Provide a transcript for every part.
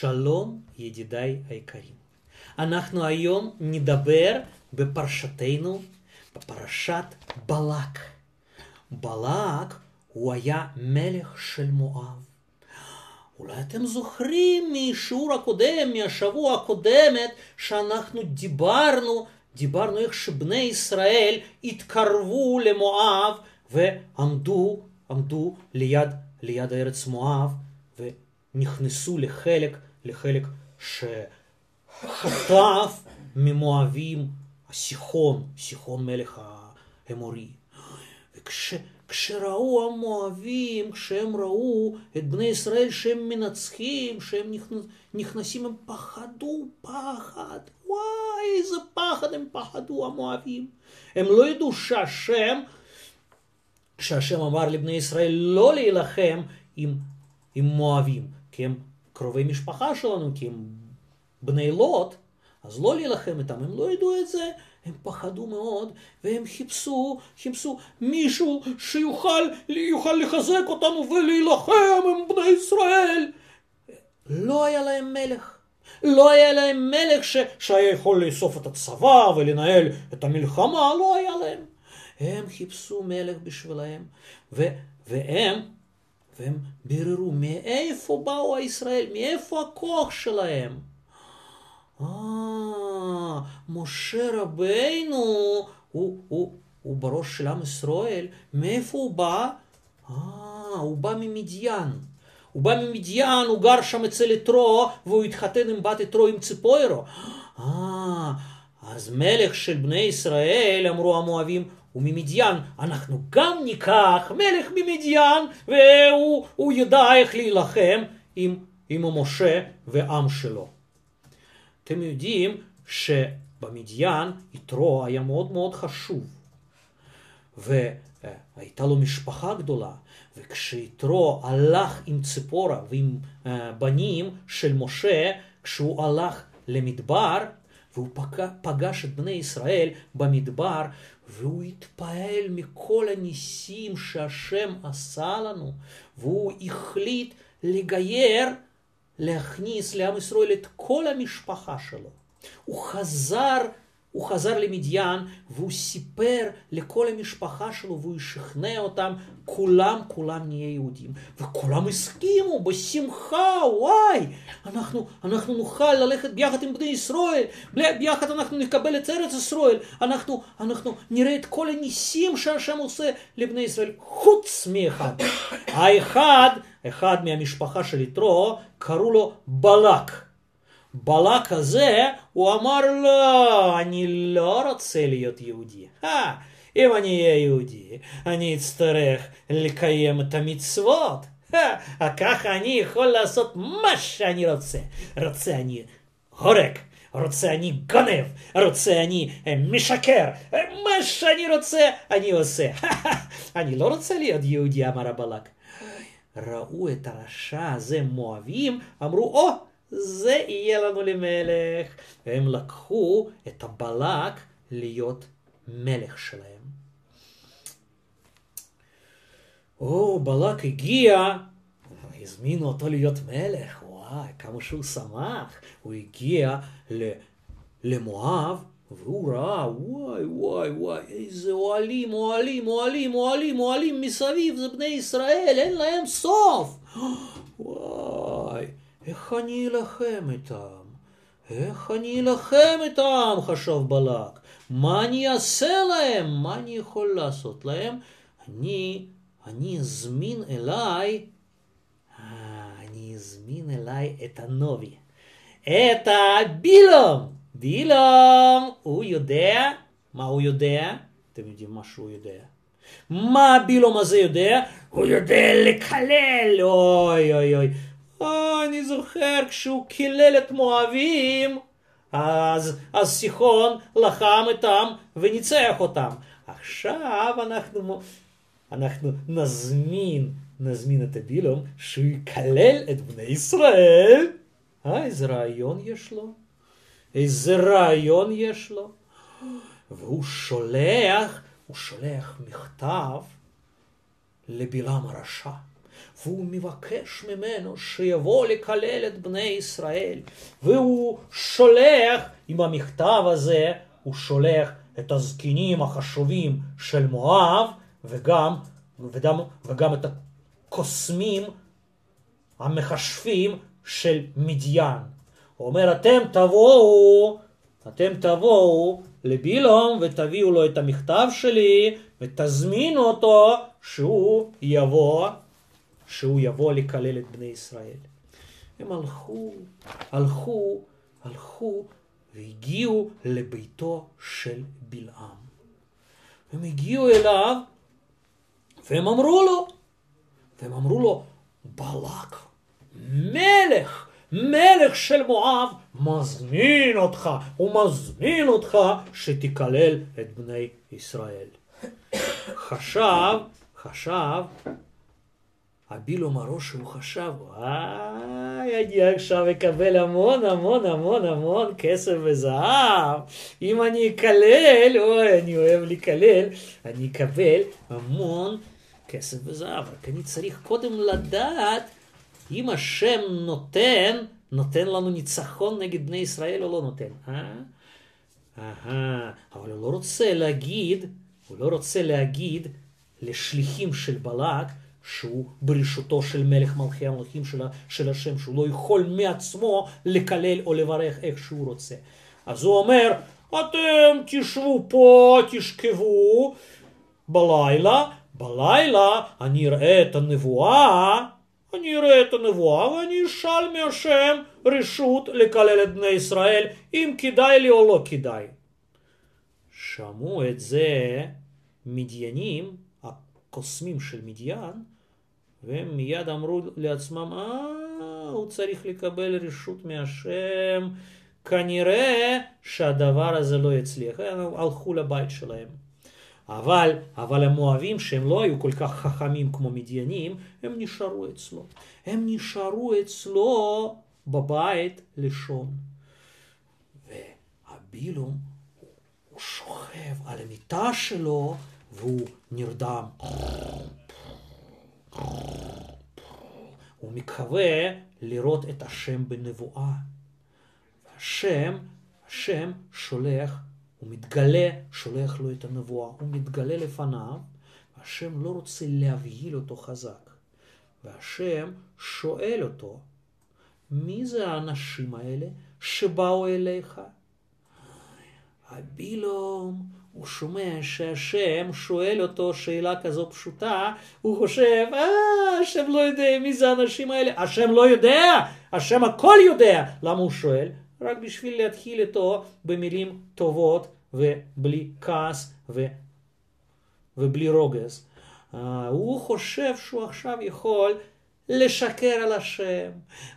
שלום ידידיי היקרים. אנחנו היום נדבר בפרשתנו, בפרשת בלק. בלק הוא היה מלך של מואב. אולי אתם זוכרים משיעור הקודם, מהשבוע הקודמת, שאנחנו דיברנו, דיברנו איך שבני ישראל התקרבו למואב ועמדו עמדו ליד, ליד ארץ מואב ונכנסו לחלק, לחלק שחטף ממואבים סיחון, סיחון מלך האמורי. וכש... כשראו המואבים, כשהם ראו את בני ישראל שהם מנצחים, שהם נכנס, נכנסים, הם פחדו פחד. וואי, איזה פחד הם פחדו המואבים. הם לא ידעו שהשם, שהשם אמר לבני ישראל לא להילחם עם, עם מואבים, כי הם קרובי משפחה שלנו, כי הם בני לוט, אז לא להילחם איתם, הם לא ידעו את זה, הם פחדו מאוד, והם חיפשו, חיפשו מישהו שיוכל יוכל לחזק אותנו ולהילחם עם בני ישראל. לא היה להם מלך. לא היה להם מלך ש... שהיה יכול לאסוף את הצבא ולנהל את המלחמה, לא היה להם. הם חיפשו מלך בשבילם, ו... והם, והם ביררו מאיפה באו הישראל, מאיפה הכוח שלהם. אה, משה רבינו הוא, הוא, הוא בראש של עם ישראל, מאיפה הוא בא? אה, הוא בא ממדיין. הוא בא ממדיין, הוא גר שם אצל יתרו, והוא התחתן עם בת יתרו עם ציפוירו. אה, אז מלך של בני ישראל, אמרו המואבים, הוא ממדיין, אנחנו גם ניקח מלך ממדיין, והוא ידע איך להילחם עם, עם משה ועם שלו. אתם יודעים שבמדיין יתרו היה מאוד מאוד חשוב. והייתה לו משפחה גדולה, וכשיתרו הלך עם ציפורה ועם בנים של משה, כשהוא הלך למדבר, והוא פגש את בני ישראל במדבר, והוא התפעל מכל הניסים שהשם עשה לנו, והוא החליט לגייר להכניס לעם ישראל את כל המשפחה שלו. הוא חזר, הוא חזר למדיין והוא סיפר לכל המשפחה שלו והוא שכנע אותם, כולם כולם נהיה יהודים. וכולם הסכימו בשמחה, וואי, אנחנו, אנחנו נוכל ללכת ביחד עם בני ישראל, ביחד אנחנו נקבל את ארץ ישראל, אנחנו, אנחנו נראה את כל הניסים שהשם עושה לבני ישראל, חוץ מאחד. האחד אחד מהמשפחה של יתרו, קראו לו בלק. בלק הזה, הוא אמר לא, אני לא רוצה להיות יהודי. אה, אם אני אהיה יהודי, אני אצטרך לקיים את המצוות. ככה אני יכול לעשות מה שאני רוצה. רוצה אני הורג, רוצה אני גונב, רוצה אני משקר, מה שאני רוצה אני עושה. אני לא רוצה להיות יהודי, אמר הבלק. ראו את הרשע הזה מואבים, אמרו, או, oh, זה יהיה לנו למלך. והם לקחו את הבלק להיות מלך שלהם. או, בלק הגיע, הזמינו אותו להיות מלך, וואי, כמה שהוא שמח. הוא הגיע למואב, והוא ראה, וואי, וואי, וואי, איזה אוהלים, אוהלים, אוהלים, אוהלים, אוהלים מסביב, זה בני ישראל, אין להם סוף. וואי, איך אני אלחם איתם? איך אני אלחם איתם? חשב בלק. מה אני אעשה להם? מה אני יכול לעשות להם? אני, אני אזמין אליי, אה, אני אזמין אליי את הנובי, את הבילום. בילום, הוא יודע, מה הוא יודע? אתם יודעים מה שהוא יודע. מה הבילום הזה יודע? הוא יודע לקלל, אוי אוי אוי. אה, אני זוכר כשהוא קילל את מואבים, אז, אז סיחון לחם איתם וניצח אותם. עכשיו אנחנו, אנחנו נזמין, נזמין את הבילום שהוא יקלל את בני ישראל. אה, איזה רעיון יש לו? איזה רעיון יש לו, והוא שולח, הוא שולח מכתב לבלעם הרשע, והוא מבקש ממנו שיבוא לקלל את בני ישראל. והוא שולח, עם המכתב הזה, הוא שולח את הזקנים החשובים של מואב, וגם, וגם, וגם את הקוסמים המכשפים של מדיין. הוא אומר, אתם תבואו, אתם תבואו לבילום ותביאו לו את המכתב שלי ותזמינו אותו שהוא יבוא, שהוא יבוא לקלל את בני ישראל. הם הלכו, הלכו, הלכו והגיעו לביתו של בלעם. הם הגיעו אליו והם אמרו לו, והם אמרו לו, בלק, מלך, מלך של מואב, מזמין אותך, הוא מזמין אותך שתקלל את בני ישראל. חשב, חשב, הבילום הראש שהוא חשב, וואי, אני עכשיו אקבל המון המון המון המון כסף וזהב. אם אני אקלל, אוי, אני אוהב לקלל, אני אקבל המון כסף וזהב. רק אני צריך קודם לדעת אם השם נותן, נותן לנו ניצחון נגד בני ישראל או לא נותן. אה? אהה, אבל הוא לא רוצה להגיד, הוא לא רוצה להגיד לשליחים של בלק שהוא ברשותו של מלך מלכי המלכים של, של השם, שהוא לא יכול מעצמו לקלל או לברך איך שהוא רוצה. אז הוא אומר, אתם תשבו פה, תשכבו בלילה, בלילה אני אראה את הנבואה אני אראה את הנבואה ואני אשאל מהשם רשות לקלל את בני ישראל, אם כדאי לי או לא כדאי. שמעו את זה מדיינים, הקוסמים של מדיין, והם מיד אמרו לעצמם, אה, הוא צריך לקבל רשות מהשם, כנראה שהדבר הזה לא יצליח. הם הלכו לבית שלהם. אבל, אבל המואבים שהם לא היו כל כך חכמים כמו מדיינים, הם נשארו אצלו. הם נשארו אצלו בבית לשון. והבילום, הוא שוכב על המיטה שלו והוא נרדם. הוא מקווה לראות את השם בנבואה. השם, השם שולח הוא מתגלה, שולח לו את הנבואה, הוא מתגלה לפניו, והשם לא רוצה להבהיל אותו חזק. והשם שואל אותו, מי זה האנשים האלה שבאו אליך? הבילום, הוא שומע שהשם שואל אותו שאלה כזו פשוטה, הוא חושב, אה, השם לא יודע מי זה האנשים האלה. השם לא יודע, השם הכל יודע. למה הוא שואל? רק בשביל להתחיל איתו במילים טובות ובלי כעס ו... ובלי רוגז. Uh, הוא חושב שהוא עכשיו יכול לשקר על השם,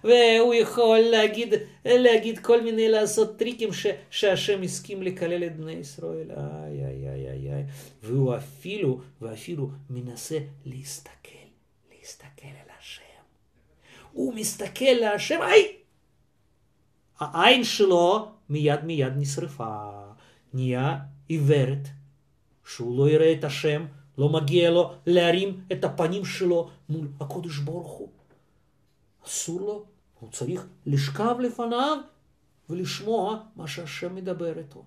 והוא יכול להגיד, להגיד כל מיני, לעשות טריקים ש, שהשם הסכים לקלל את בני ישראל. איי, איי, איי, איי, איי. והוא אפילו, ואפילו מנסה להסתכל, להסתכל על השם. הוא מסתכל להשם, איי! העין שלו מיד מיד נשרפה, נהיה עיוורת, שהוא לא יראה את השם, לא מגיע לו להרים את הפנים שלו מול הקודש ברוך הוא. אסור לו, הוא צריך לשכב לפניו ולשמוע מה שהשם מדבר איתו.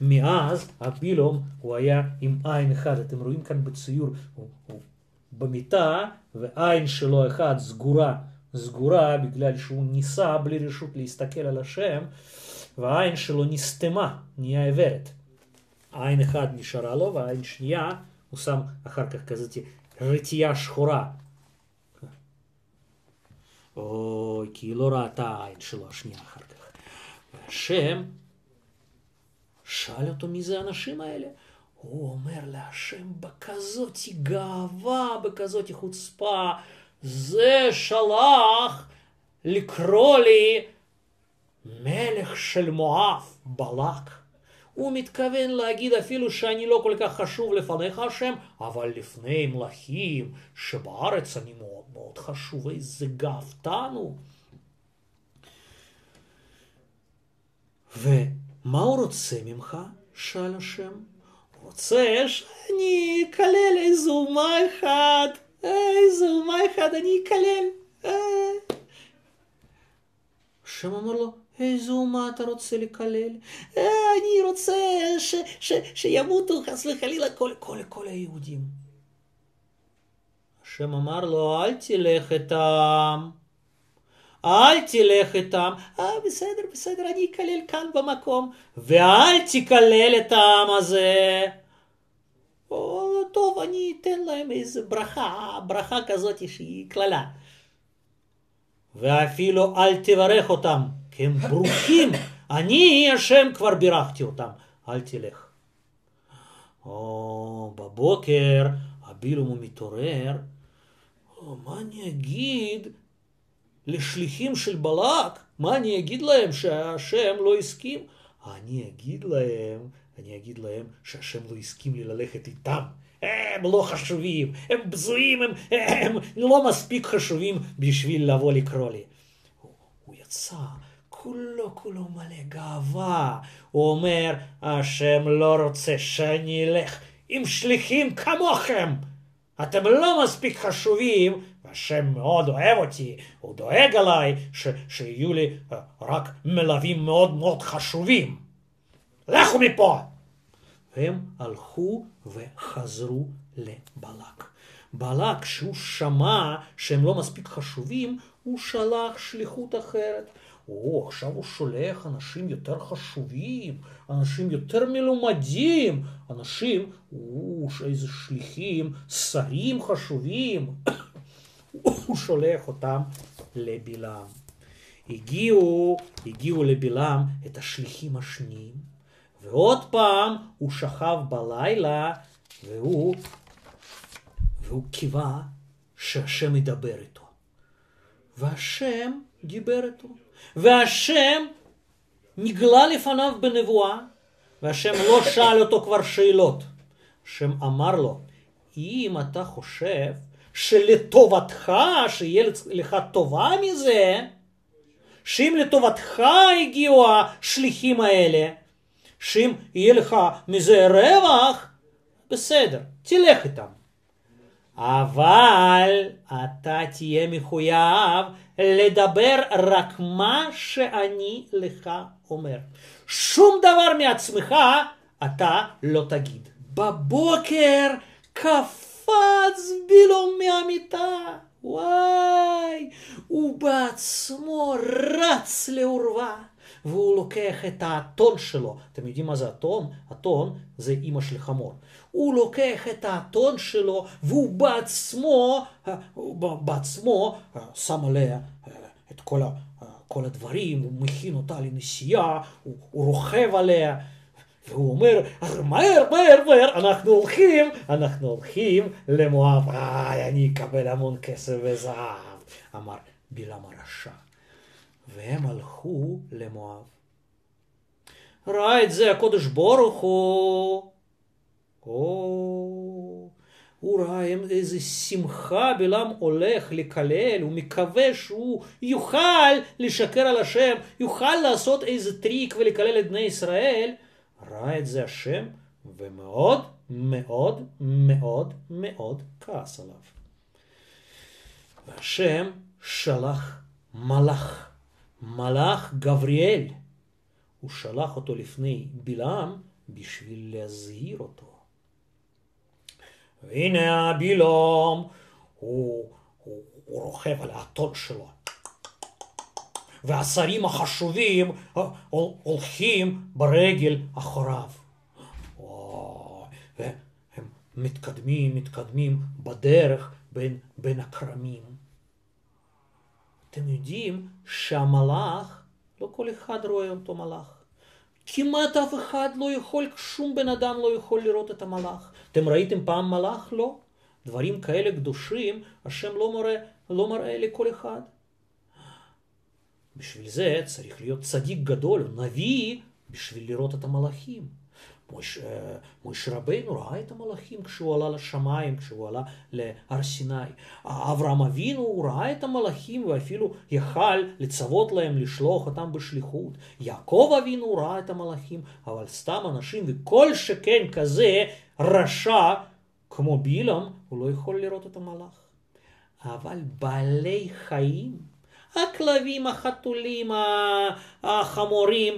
מאז הבילום הוא היה עם עין אחד, אתם רואים כאן בציור, הוא, הוא במיטה ועין שלו אחד סגורה סגורה בגלל שהוא ניסה בלי רשות להסתכל על השם, והעין שלו נסתמה, נהיה עיוורת. עין אחד נשארה לו, והעין שנייה, הוא שם אחר כך כזאת רטייה שחורה. אוי, כי היא לא ראתה העין שלו השנייה אחר כך. והשם שאל אותו מי זה האנשים האלה. הוא אומר להשם בכזאת גאווה, בכזאת חוצפה, זה שלח לקרוא לי מלך של מואב, בלק. הוא מתכוון להגיד אפילו שאני לא כל כך חשוב לפניך השם, אבל לפני מלכים שבארץ אני מאוד מאוד חשוב, איזה גאוותן הוא. ומה הוא רוצה ממך? שאל השם. הוא רוצה שאני אקלל איזו אומה אחת איזה אומה אחד אני אקלל. השם אמר לו, איזה אומה אתה רוצה לקלל? אני רוצה ש, ש, שימותו חס וחלילה כל, כל, כל היהודים. השם אמר לו, אל תלך איתם. אל תלך איתם. אה, בסדר, בסדר, אני אקלל כאן במקום. ואל תקלל את העם הזה. או, טוב, אני אתן להם איזה ברכה, ברכה כזאת שהיא קללה. ואפילו אל תברך אותם, הם ברוכים. אני, השם, כבר בירכתי אותם. אל תלך. או, בבוקר הבילום הוא מתעורר, מה אני אגיד לשליחים של בלק? מה אני אגיד להם שהשם לא הסכים? אני אגיד להם, אני אגיד להם שהשם לא הסכים לי ללכת איתם. הם לא חשובים, הם בזויים, הם, הם לא מספיק חשובים בשביל לבוא לקרוא לי. הוא, הוא יצא, כולו כולו מלא גאווה. הוא אומר, השם לא רוצה שאני אלך עם שליחים כמוכם. אתם לא מספיק חשובים, והשם מאוד אוהב אותי, הוא דואג עליי ש, שיהיו לי רק מלווים מאוד מאוד חשובים. לכו מפה! והם הלכו וחזרו לבלק. בלק, כשהוא שמע שהם לא מספיק חשובים, הוא שלח שליחות אחרת. או, עכשיו הוא שולח אנשים יותר חשובים, אנשים יותר מלומדים, אנשים, או, איזה שליחים, שרים חשובים. הוא שולח אותם לבלעם. הגיעו, הגיעו לבלעם את השליחים השניים, ועוד פעם הוא שכב בלילה והוא, והוא קיווה שהשם ידבר איתו. והשם דיבר איתו. והשם נגלה לפניו בנבואה, והשם לא שאל אותו כבר שאלות. השם אמר לו, אם אתה חושב שלטובתך, שיהיה לך טובה מזה, שאם לטובתך הגיעו השליחים האלה, שאם יהיה לך מזה רווח, בסדר, תלך איתם. אבל אתה תהיה מחויב לדבר רק מה שאני לך אומר. שום דבר מעצמך אתה לא תגיד. בבוקר קפץ בילו מהמיטה. וואי, הוא בעצמו רץ לעורווה. והוא לוקח את האתון שלו. אתם יודעים מה זה אתון? אתון זה אימא של חמור. הוא לוקח את האתון שלו והוא בעצמו, בעצמו שם עליה את כל, כל הדברים, הוא מכין אותה לנסיעה, הוא, הוא רוכב עליה. והוא אומר, מהר, מהר, מהר, אנחנו הולכים, אנחנו הולכים למואב, איי, אני אקבל המון כסף וזהב, אמר בלעם הרשע. והם הלכו למואב. ראה את זה הקודש ברוך הוא. הוא ראה איזה שמחה בלעם הולך לקלל, הוא מקווה שהוא יוכל לשקר על השם, יוכל לעשות איזה טריק ולקלל את בני ישראל. ראה את זה השם, ומאוד מאוד מאוד מאוד כעס עליו. והשם שלח מלאך מלאך גבריאל, הוא שלח אותו לפני בלעם בשביל להזהיר אותו. והנה הבלעם, הוא, הוא, הוא רוכב על האתון שלו. והשרים החשובים הולכים ברגל אחריו. והם מתקדמים, מתקדמים בדרך בין, בין הכרמים. אתם יודעים שהמלאך, לא כל אחד רואה אותו מלאך. כמעט אף אחד לא יכול, שום בן אדם לא יכול לראות את המלאך. אתם ראיתם פעם מלאך? לא. דברים כאלה קדושים, השם לא מראה, לא מראה לכל אחד. בשביל זה צריך להיות צדיק גדול, נביא, בשביל לראות את המלאכים. משה רבינו ראה את המלאכים כשהוא עלה לשמיים, כשהוא עלה להר סיני. אברהם אבינו ראה את המלאכים ואפילו יכל לצוות להם לשלוח אותם בשליחות. יעקב אבינו ראה את המלאכים, אבל סתם אנשים, וכל שכן כזה רשע כמו בילעם, הוא לא יכול לראות את המלאך. אבל בעלי חיים, הכלבים, החתולים, החמורים,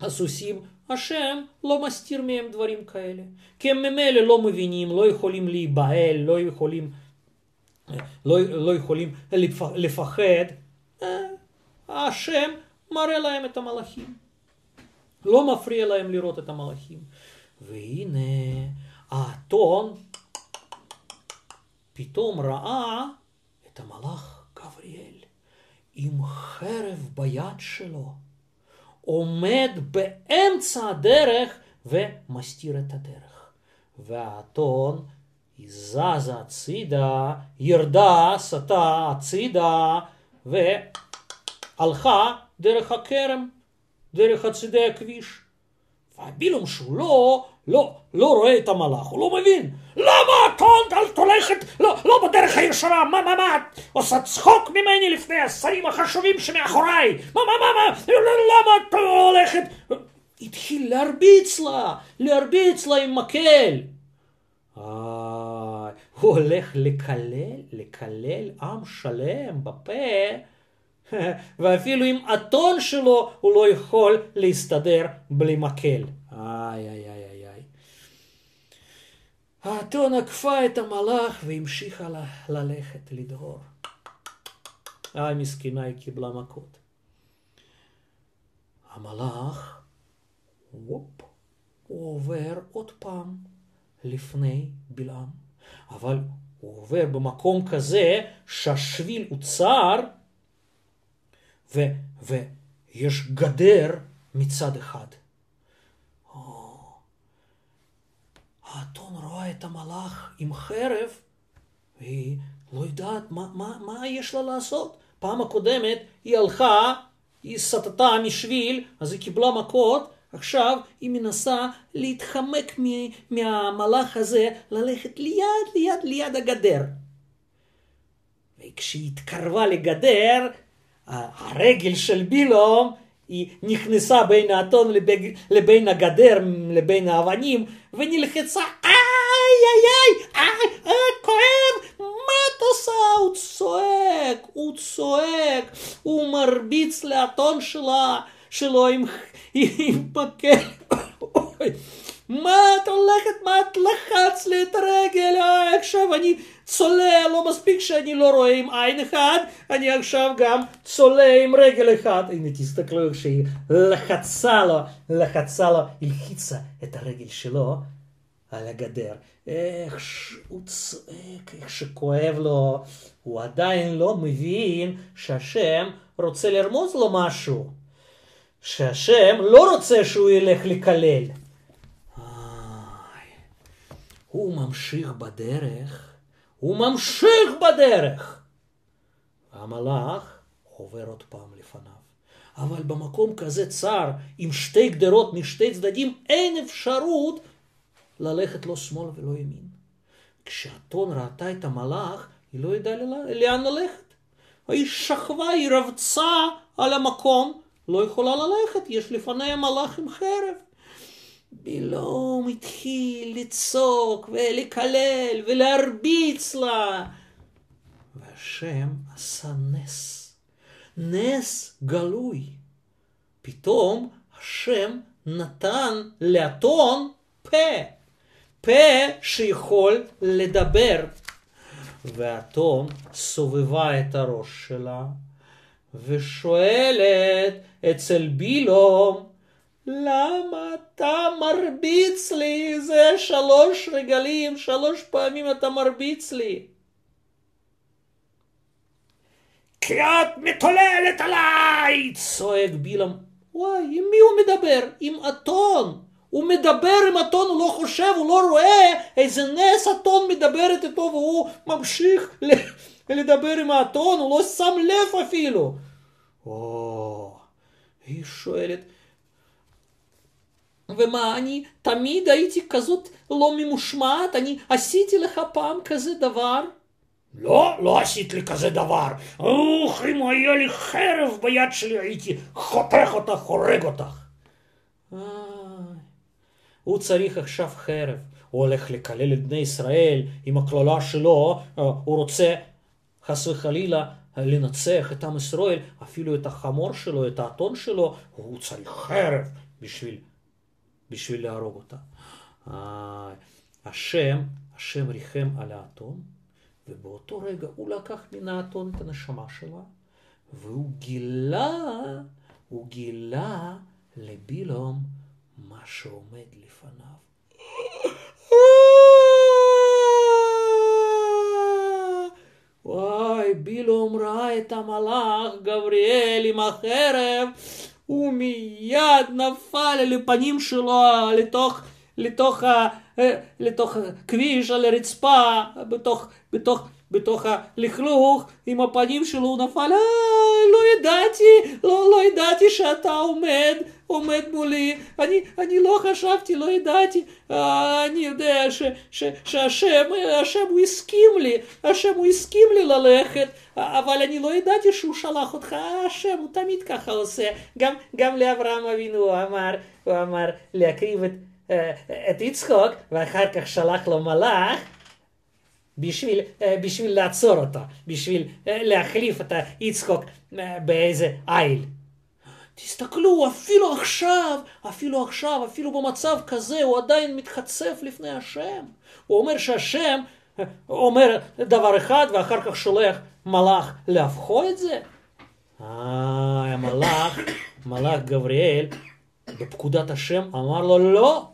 הסוסים, השם לא מסתיר מהם דברים כאלה. כי הם ממילא לא מבינים, לא יכולים להיבהל, לא יכולים, לא, לא יכולים לפחד. השם מראה להם את המלאכים. לא מפריע להם לראות את המלאכים. והנה האתון פתאום ראה את המלאך גבריאל עם חרב ביד שלו, עומד באמצע הדרך ומסתיר את הדרך. והאתון זזה הצידה, ירדה, סטה הצידה, והלכה דרך הכרם, דרך הצידי הכביש. והבילום שהוא לא, לא, רואה את המלאך, הוא לא מבין. למה את הולכת לא, לא בדרך הישרה? מה, מה, מה, את עושה צחוק ממני לפני השרים החשובים שמאחוריי? מה, מה, מה, מה, למה את הולכת? התחיל להרביץ לה, להרביץ לה עם מקל. אה, הוא הולך לקלל, לקלל עם שלם בפה. ואפילו עם אתון שלו הוא לא יכול להסתדר בלי מקל. איי איי איי. האתון עקפה את המלאך והמשיכה ל- ללכת לדהור. איי מסכנה היא קיבלה מכות. המלאך, וופ, הוא עובר עוד פעם לפני בלעם. אבל הוא עובר במקום כזה שהשביל הוא צר ו, ויש גדר מצד אחד. האתון רואה את המלאך עם חרב, והיא לא יודעת מה, מה, מה יש לה לעשות. פעם הקודמת היא הלכה, היא סטתה משביל, אז היא קיבלה מכות, עכשיו היא מנסה להתחמק מהמלאך הזה, ללכת ליד, ליד, ליד הגדר. וכשהיא התקרבה לגדר, הרגל של בילום היא נכנסה בין האתון לבין הגדר, לבין האבנים, ונלחצה, איי איי איי, איי, איי, כואב, מה את עושה? הוא צועק, הוא צועק, הוא מרביץ לאתון שלה, שלו עם, עם מקל. מה את הולכת? מה את לחץ לי את הרגל? אה, עכשיו אני צולע, לא מספיק שאני לא רואה עם עין אחד, אני עכשיו גם צולע עם רגל אחד. הנה תסתכלו איך שהיא לחצה לו, לחצה לו, הלחיצה את הרגל שלו על הגדר. איך שהוא צועק, איך שכואב לו, הוא עדיין לא מבין שהשם רוצה לרמוז לו משהו. שהשם לא רוצה שהוא ילך לקלל. הוא ממשיך בדרך, הוא ממשיך בדרך. המלאך עובר עוד פעם לפניו. אבל במקום כזה צר, עם שתי גדרות משתי צדדים, אין אפשרות ללכת לא שמאל ולא ימין. כשאתון ראתה את המלאך, היא לא ידעה לאן ללכת. היא שכבה, היא רבצה על המקום, לא יכולה ללכת, יש לפניה מלאך עם חרב. בלום התחיל לצעוק ולקלל ולהרביץ לה. והשם עשה נס, נס גלוי. פתאום השם נתן לאתון פה, פה שיכול לדבר. ואתון סובבה את הראש שלה ושואלת אצל בילום, למה אתה מרביץ לי? זה שלוש רגלים, שלוש פעמים אתה מרביץ לי. כי את מתוללת עליי! צועק בילם. וואי, עם מי הוא מדבר? עם אתון. הוא מדבר עם אתון, הוא לא חושב, הוא לא רואה איזה נס אתון מדברת איתו והוא ממשיך לדבר עם האתון, הוא לא שם לב אפילו. או, היא שואלת, ומה, אני תמיד הייתי כזאת לא ממושמעת? אני עשיתי לך פעם כזה דבר? לא, לא עשית לי כזה דבר. אוח, אם היה לי חרב ביד שלי, הייתי חותך אותך, הורג אותך. הוא צריך עכשיו חרב. הוא הולך לקלל את בני ישראל עם הקללה שלו, הוא רוצה חס וחלילה לנצח את עם ישראל, אפילו את החמור שלו, את האתון שלו, הוא צריך חרב בשביל, בשביל להרוג אותה. השם, השם ריחם על האתון, ובאותו רגע הוא לקח מן האתון את הנשמה שלה, והוא גילה, הוא גילה לבילום מה שעומד לפניו. וואי, בילום ראה את המלאך גבריאל עם החרב, הוא מיד נפל על הפנים שלו לתוך, לתוך, לתוך הכביש, על הרצפה, בתוך, הלכלוך, עם הפנים שלו הוא נפל, אה, לא ידעתי, לא, לא ידעתי שאתה עומד, עומד מולי, אני, אני לא חשבתי, לא ידעתי, אה, אני יודע ש, ש, שהשם, השם הוא הסכים לי, השם הוא הסכים לי ללכת, אבל אני לא ידעתי שהוא שלח אותך, השם הוא תמיד ככה עושה, גם, גם לאברהם אבינו הוא אמר, הוא אמר להקריב את, אה, את יצחוק, ואחר כך שלח לו מלאך, בשביל, בשביל לעצור אותו, בשביל להחליף את יצחוק באיזה איל. תסתכלו, אפילו עכשיו, אפילו עכשיו, אפילו במצב כזה, הוא עדיין מתחצף לפני השם. הוא אומר שהשם אומר דבר אחד ואחר כך שולח מלאך להפכו את זה. אה, המלאך, מלאך גבריאל, בפקודת השם אמר לו, לא,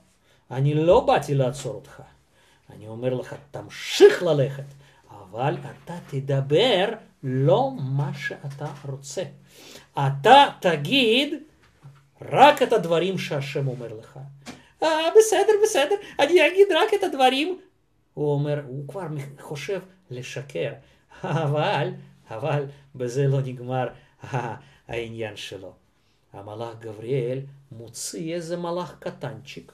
אני לא באתי לעצור אותך. אני אומר לך, תמשיך ללכת, אבל אתה תדבר לא מה שאתה רוצה. אתה תגיד רק את הדברים שהשם אומר לך. אה, בסדר, בסדר, אני אגיד רק את הדברים. הוא אומר, הוא כבר חושב לשקר, אבל, אבל בזה לא נגמר העניין שלו. המלאך גבריאל מוציא איזה מלאך קטנצ'יק,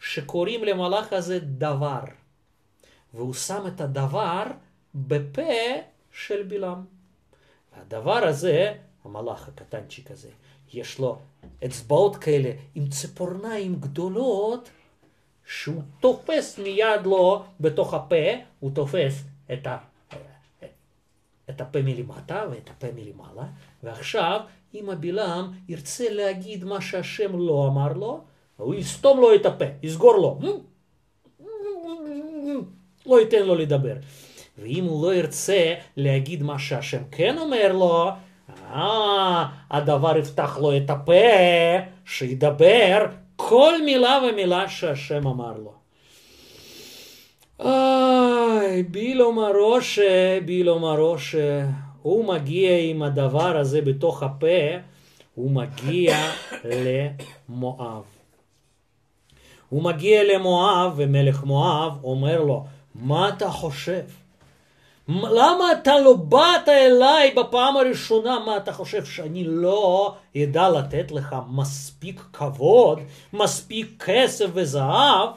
שקוראים למלאך הזה דבר, והוא שם את הדבר בפה של בלעם. הדבר הזה המלאך הקטנצ'יק הזה, יש לו אצבעות כאלה עם ציפורניים גדולות, שהוא תופס מיד לו בתוך הפה, הוא תופס את, ה, את הפה מלמטה ואת הפה מלמעלה, ועכשיו אם הבלעם ירצה להגיד מה שהשם לא אמר לו, הוא יסתום לו את הפה, יסגור לו, לא ייתן לו לדבר. ואם הוא לא ירצה להגיד מה שהשם כן אומר לו, אה, הדבר יפתח לו את הפה, שידבר כל מילה ומילה שהשם אמר לו. איי, בילו מרושה, בילו מרושה, הוא מגיע עם הדבר הזה בתוך הפה, הוא מגיע למואב. הוא מגיע למואב, ומלך מואב אומר לו, מה אתה חושב? למה אתה לא באת אליי בפעם הראשונה? מה אתה חושב שאני לא אדע לתת לך מספיק כבוד, מספיק כסף וזהב?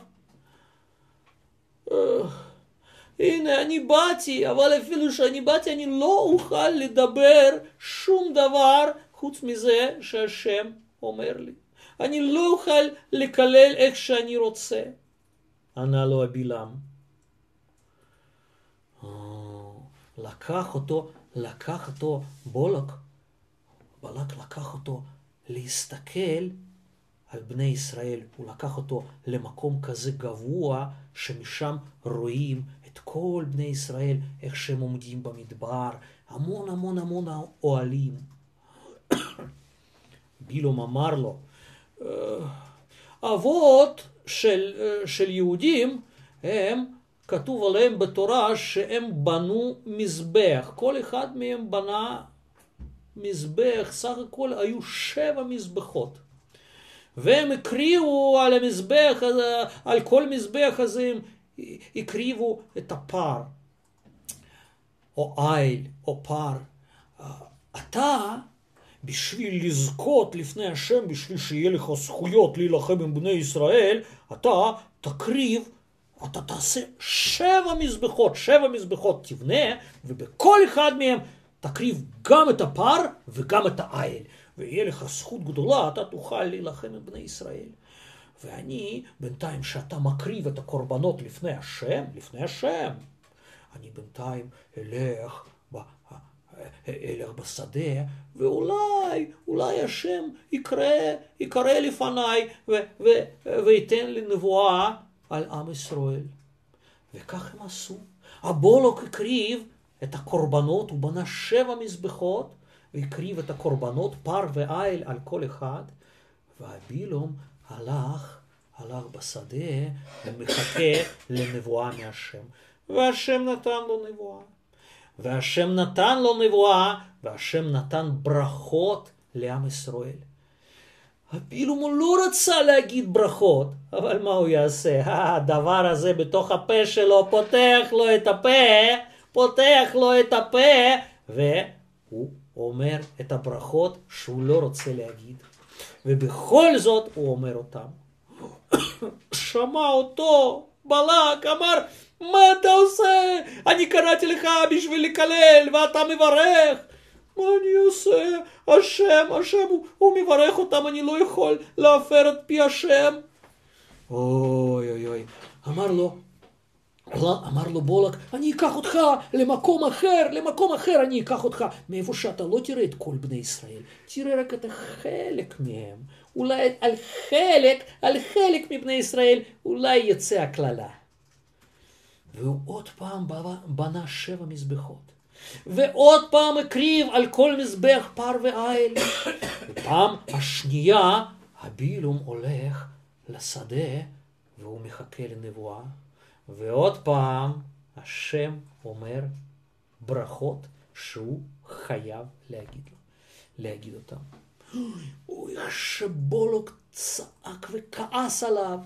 הנה אני באתי, אבל אפילו שאני באתי אני לא אוכל לדבר שום דבר חוץ מזה שהשם אומר לי. אני לא אוכל לקלל איך שאני רוצה. ענה לו הבלעם. לקח אותו, לקח אותו בולק, בלק לקח אותו להסתכל על בני ישראל, הוא לקח אותו למקום כזה גבוה, שמשם רואים את כל בני ישראל, איך שהם עומדים במדבר, המון המון המון אוהלים. בילום אמר לו, אבות של, של יהודים הם כתוב עליהם בתורה שהם בנו מזבח. כל אחד מהם בנה מזבח, סך הכל היו שבע מזבחות. והם הקריבו על המזבח הזה, על כל מזבח הזה הם הקריבו את הפר, או איל, או פר. אתה, בשביל לזכות לפני השם, בשביל שיהיה לך זכויות להילחם עם בני ישראל, אתה תקריב אתה תעשה שבע מזבחות, שבע מזבחות תבנה, ובכל אחד מהם תקריב גם את הפר וגם את העיל. ויהיה לך זכות גדולה, אתה תוכל להילחם עם בני ישראל. ואני, בינתיים שאתה מקריב את הקורבנות לפני השם, לפני השם, אני בינתיים אלך אלך בשדה, ואולי, אולי השם יקרא, יקרא לפניי ו, ו, וייתן לי נבואה על עם ישראל. וכך הם עשו. הבולוק הקריב את הקורבנות, הוא בנה שבע מזבחות, והקריב את הקורבנות, פר ועיל על כל אחד, והבילום הלך, הלך בשדה ומחכה לנבואה מהשם. והשם נתן לו נבואה. והשם נתן לו נבואה, והשם נתן ברכות לעם ישראל. אפילו הוא לא רצה להגיד ברכות, אבל מה הוא יעשה? הדבר הזה בתוך הפה שלו פותח לו את הפה, פותח לו את הפה, והוא אומר את הברכות שהוא לא רוצה להגיד. ובכל זאת הוא אומר אותם. שמע אותו בלק, אמר, מה אתה עושה? אני קראתי לך בשביל לקלל ואתה מברך. מה אני עושה? השם, השם, הוא, הוא מברך אותם, אני לא יכול להפר את פי השם. אוי אוי אוי. אמר לו, אמר לו בולק, אני אקח אותך למקום אחר, למקום אחר אני אקח אותך. מאיפה שאתה לא תראה את כל בני ישראל, תראה רק את החלק מהם. אולי על חלק, על חלק מבני ישראל, אולי יצא הקללה. והוא עוד פעם בנה שבע מזבחות. ועוד פעם הקריב על כל מזבח פר ועיל. ופעם השנייה הבילום הולך לשדה והוא מחכה לנבואה. ועוד פעם השם אומר ברכות שהוא חייב להגיד להגיד אותם. אוי, איך שבולוק צעק וכעס עליו.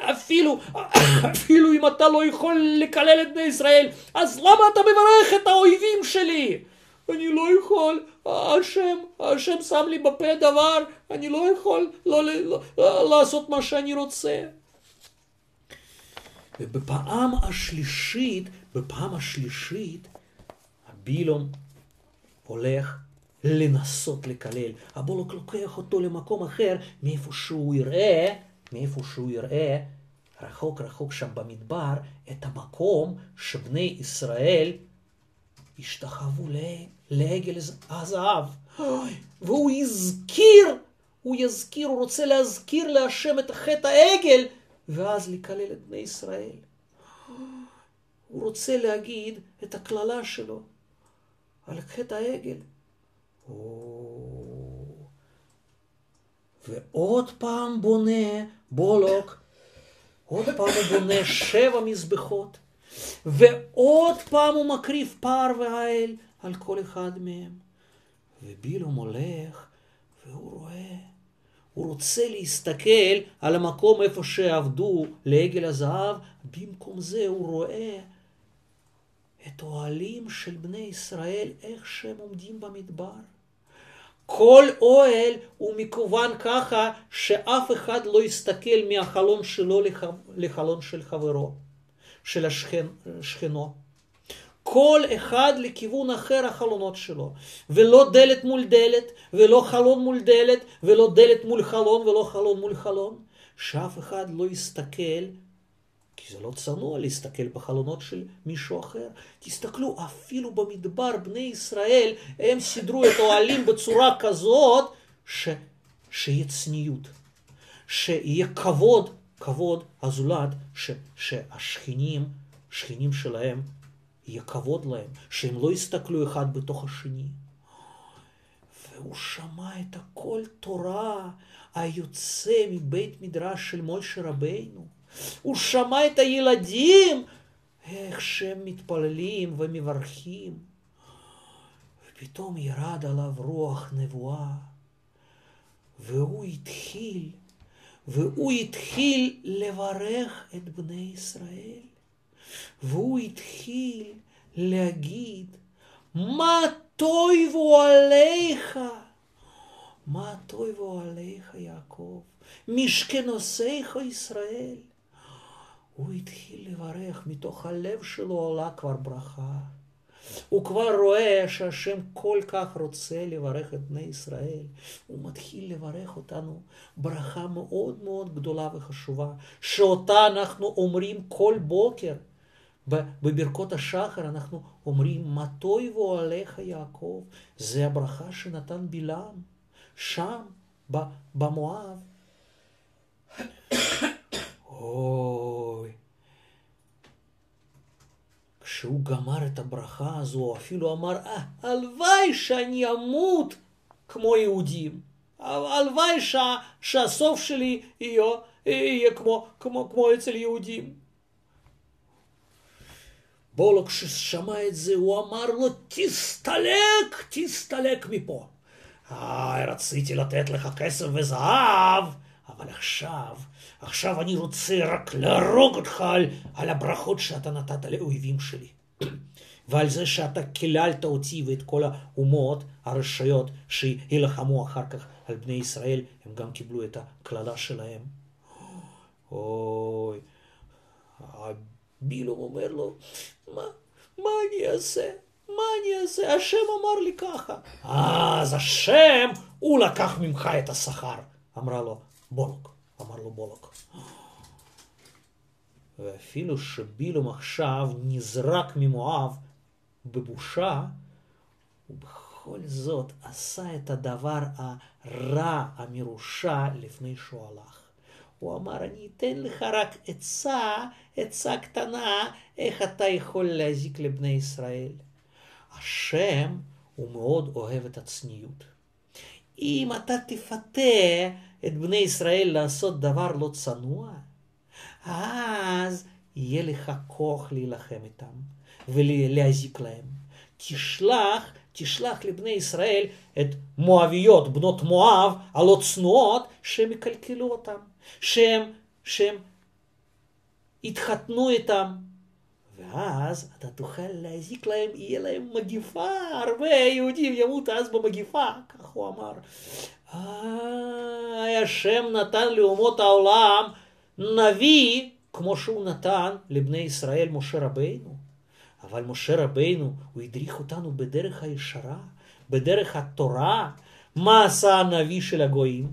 אפילו, אפילו אם אתה לא יכול לקלל את בני ישראל, אז למה אתה מברך את האויבים שלי? אני לא יכול, השם, השם שם לי בפה דבר, אני לא יכול לא, לא, לא, לעשות מה שאני רוצה. ובפעם השלישית, בפעם השלישית, הבילום הולך לנסות לקלל. הבולוק לוקח אותו למקום אחר, מאיפה שהוא יראה, מאיפה שהוא יראה, רחוק רחוק שם במדבר, את המקום שבני ישראל השתחוו לעגל הזהב. והוא יזכיר, הוא יזכיר, הוא רוצה להזכיר להשם את חטא העגל, ואז לקלל את בני ישראל. הוא רוצה להגיד את הקללה שלו על חטא העגל. ועוד פעם בונה בולוק, עוד פעם הוא בונה שבע מזבחות, ועוד פעם הוא מקריב פר והאל על כל אחד מהם. ובילום הולך והוא רואה, הוא רוצה להסתכל על המקום איפה שעבדו לעגל הזהב, במקום זה הוא רואה את אוהלים של בני ישראל, איך שהם עומדים במדבר. כל אוהל הוא מכוון ככה שאף אחד לא יסתכל מהחלון שלו לחלון של חברו, של השכן, שכנו. כל אחד לכיוון אחר החלונות שלו, ולא דלת מול דלת, ולא חלון מול דלת, ולא דלת מול חלון, ולא חלון מול חלון, שאף אחד לא יסתכל כי זה לא צנוע להסתכל בחלונות של מישהו אחר. תסתכלו, אפילו במדבר בני ישראל, הם סידרו את האוהלים בצורה כזאת, ש... שיהיה צניעות, שיהיה כבוד, כבוד הזולת, ש... שהשכנים, שכנים שלהם, יהיה כבוד להם, שהם לא יסתכלו אחד בתוך השני. והוא שמע את הכל תורה היוצא מבית מדרש של מוישה רבינו. הוא שמע את הילדים, איך שהם מתפללים ומברכים. ופתאום ירד עליו רוח נבואה, והוא התחיל, והוא התחיל לברך את בני ישראל, והוא התחיל להגיד, מה טויבו עליך? מה טויבו עליך, יעקב? משכנוסיך ישראל. הוא התחיל לברך, מתוך הלב שלו עולה כבר ברכה. הוא כבר רואה שהשם כל כך רוצה לברך את בני ישראל. הוא מתחיל לברך אותנו ברכה מאוד מאוד גדולה וחשובה, שאותה אנחנו אומרים כל בוקר בברכות השחר אנחנו אומרים, מה טויבו עליך יעקב, זה הברכה שנתן בלעם, שם, במואב. אוי. כשהוא גמר את הברכה הזו, הוא אפילו אמר, אה, הלוואי שאני אמות כמו יהודים. הלוואי שה, שהסוף שלי יהיה, כמו, כמו, כמו אצל יהודים. בולוק כששמע את זה, הוא אמר לו, תסתלק, תסתלק מפה. אה, רציתי לתת לך כסף וזהב, אבל עכשיו, עכשיו אני רוצה רק להרוג אותך על, על הברכות שאתה נתת לאויבים שלי. ועל זה שאתה קיללת אותי ואת כל האומות הרשעיות שיילחמו אחר כך על בני ישראל, הם גם קיבלו את הקללה שלהם. אוי, בילום אומר לו, מה, מה אני אעשה? מה אני אעשה? השם אמר לי ככה. אז השם, הוא לקח ממך את השכר, אמרה לו בולוק, אמר לו בולוק. ואפילו שבילום עכשיו נזרק ממואב בבושה, ובכל זאת עשה את הדבר הרע, המרושע, לפני שהוא הלך. הוא אמר, אני אתן לך רק עצה, עצה קטנה, איך אתה יכול להזיק לבני ישראל. השם הוא מאוד אוהב את הצניעות. אם אתה תפתה את בני ישראל לעשות דבר לא צנוע, אז יהיה לך כוח להילחם איתם ולהזיק להם. תשלח, תשלח לבני ישראל את מואביות, בנות מואב, הלא צנועות, שהם יקלקלו אותם, שהם, שהם יתחתנו איתם. ואז אתה תוכל להזיק להם, יהיה להם מגיפה, הרבה יהודים ימות אז במגיפה, כך הוא אמר. אה, השם נתן לאומות העולם נביא, כמו שהוא נתן לבני ישראל משה רבינו. אבל משה רבינו, הוא הדריך אותנו בדרך הישרה, בדרך התורה. מה עשה הנביא של הגויים?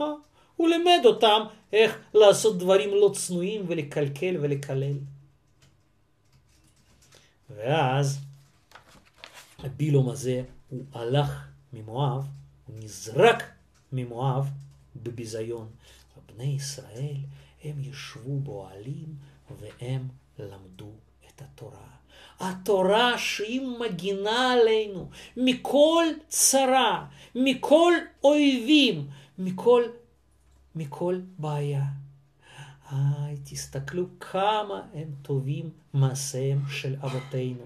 אה, הוא לימד אותם איך לעשות דברים לא צנועים ולקלקל ולקלל. ואז הבילום הזה, הוא הלך ממואב, הוא נזרק ממואב בביזיון. ובני ישראל, הם ישבו באוהלים והם למדו את התורה. התורה שהיא מגינה עלינו מכל צרה, מכל אויבים, מכל, מכל בעיה. היי, תסתכלו כמה הם טובים מעשיהם של אבותינו,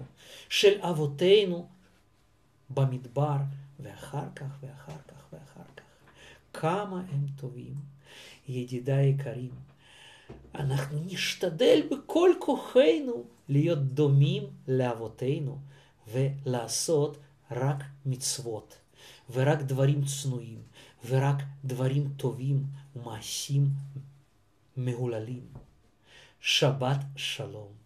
של אבותינו במדבר, ואחר כך, ואחר כך, ואחר כך. כמה הם טובים. ידידיי יקרים, אנחנו נשתדל בכל כוחנו להיות דומים לאבותינו ולעשות רק מצוות ורק דברים צנועים ורק דברים טובים ומעשים מהוללים. שבת שלום.